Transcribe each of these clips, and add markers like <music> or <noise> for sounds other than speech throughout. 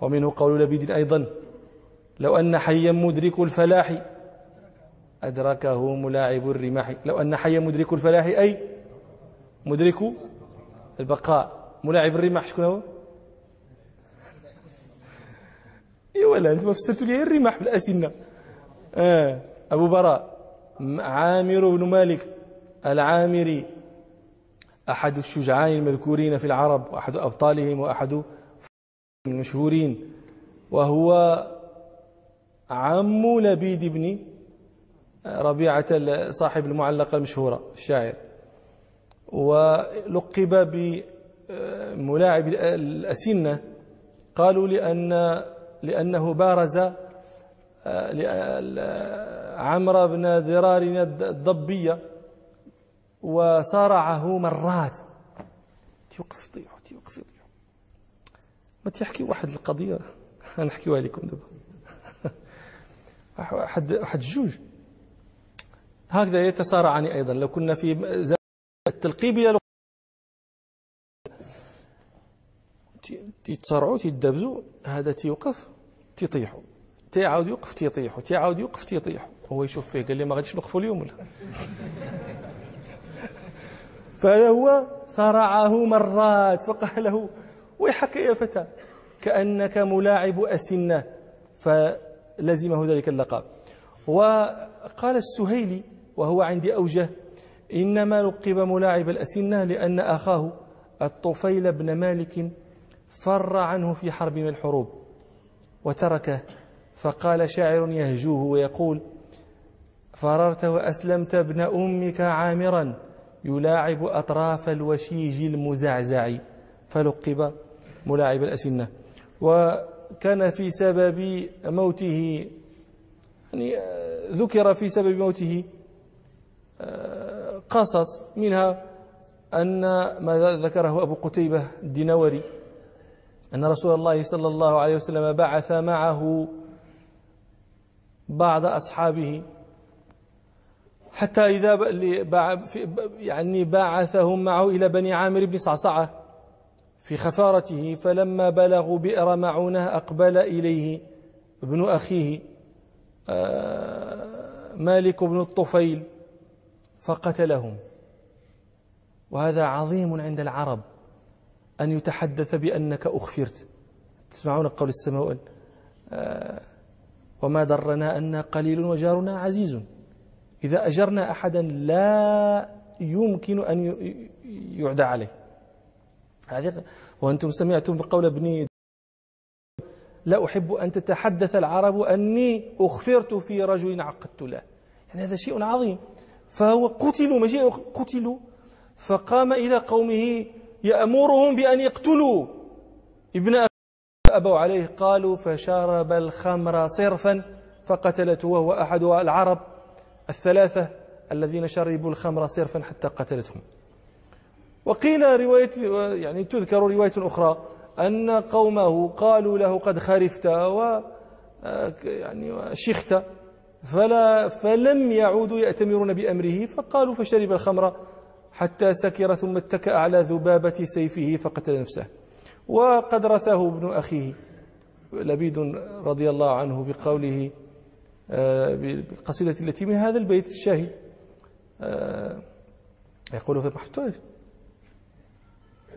ومنه قول لبيد أيضا لو أن حيا مدرك الفلاح أدركه ملاعب الرماح. لو أن حيا مدرك الفلاح أي مدرك البقاء. ملاعب الرماح شكون هو؟ إي ولا أنتم فسرتوا لي الرماح بالأسنة. آه. أبو براء عامر بن مالك العامري. أحد الشجعان المذكورين في العرب وأحد أبطالهم وأحد المشهورين وهو عم لبيد بن ربيعة صاحب المعلقة المشهورة الشاعر. ولقب بملاعب الأسنة. قالوا لأن لأنه بارز عمرو بن ذرار الضبية وصارعه مرات. تيوقف يطيح تيوقف يطيح ما تحكي واحد القضية. <laughs> نحكيها لكم دابا. <laughs> واحد واحد الجوج هكذا يتصارعان أيضا. لو كنا في التلقيب إلى تيتصارعوا تيدابزوا هذا تيوقف تيطيحوا. تيعاود يوقف تيطيحوا. تيعاود يوقف تيطيحوا. هو يشوف فيه قال لي ما غاديش نوقفوا اليوم ولا؟ <laughs> هو صارعه مرات فقال له ويحك يا فتى كأنك ملاعب أسنة فلزمه ذلك اللقب. وقال السهيلي وهو عندي أوجه إنما لقب ملاعب الأسنة لأن أخاه الطفيل بن مالك فر عنه في حرب من الحروب وتركه. فقال شاعر يهجوه ويقول فررت وأسلمت ابن أمك عامرا يلاعب أطراف الوشيج المزعزع. فلقب ملاعب الأسنة. وكان في سبب موته يعني ذكر في سبب موته قصص منها أن ما ذكره أبو قتيبة الدينوري أن رسول الله صلى الله عليه وسلم بعث معه بعض أصحابه حتى إذا يعني بعثهم معه إلى بني عامر بن صعصعة. في خفارته فلما بلغوا بئر معونة أقبل إليه ابن أخيه آه، مالك بن الطفيل فقتلهم. وهذا عظيم عند العرب أن يتحدث بأنك أخفرت. تسمعون قول السماء آه، وما ضرنا أن قليل وجارنا عزيز. إذا أجرنا أحدا لا يمكن أن يعدى عليه. هذه وأنتم سمعتم بقول ابن لا أحب أن تتحدث العرب أني أخفرت في رجل عقدت له. يعني هذا شيء عظيم. فهو قتلوا ماشي قتلوا. فقام إلى قومه يأمرهم بأن يقتلوا. ابن أبوا عليه قالوا فشرب الخمر صرفا فقتلته وهو أحد العرب الثلاثة الذين شربوا الخمر صرفا حتى قتلتهم. وقيل رواية يعني تذكر رواية أخرى أن قومه قالوا له قد خرفت و يعني شخت فلا فلم يعودوا يأتمرون بأمره فقالوا فشرب الخمر حتى سكر ثم اتكأ على ذبابة سيفه فقتل نفسه. وقد رثاه ابن أخيه لبيد رضي الله عنه بقوله آه، بالقصيدة التي من هذا البيت الشاهي. آه، يقول في محفتوج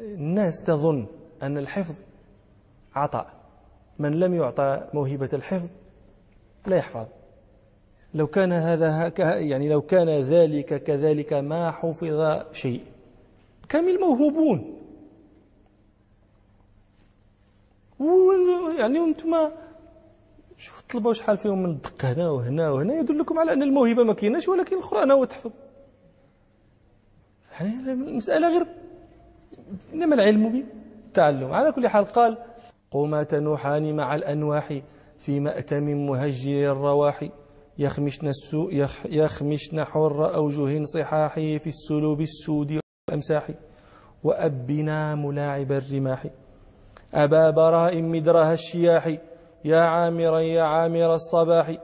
الناس تظن أن الحفظ عطاء. من لم يعطى موهبة الحفظ لا يحفظ. لو كان هذا يعني لو كان ذلك كذلك ما حفظ شيء. كامل موهوبون يعني أنتم شوف طلبوا شحال فيهم من الدق هنا وهنا وهنا يدلكم على أن الموهبة ما كايناش ولكن القرآن هو تحفظ. يعني المساله غير إنما العلم بالتعلم. على كل حال قال قوما تنوحان مع الأنواح في مأتم مهجر الرواح. يخمشن السوء يخمشن حر أوجه صحاحه في السلوب السود والأمساح. وأبنا ملاعب الرماح. أبا براء مدرها الشياح. يا عامرا يا عامر الصباح.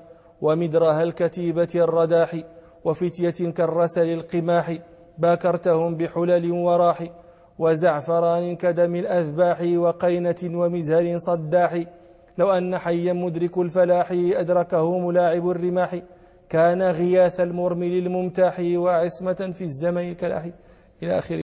ومدرها الكتيبة الرداح. وفتية كالرسل القماح. باكرتهم بحلل وراح. وزعفران كدم الأذباح وقينة ومزهر صداح. لو أن حيا مدرك الفلاح أدركه ملاعب الرماح. كان غياث المرمل الممتاح وعصمة في الزمن كلاح. إلى آخر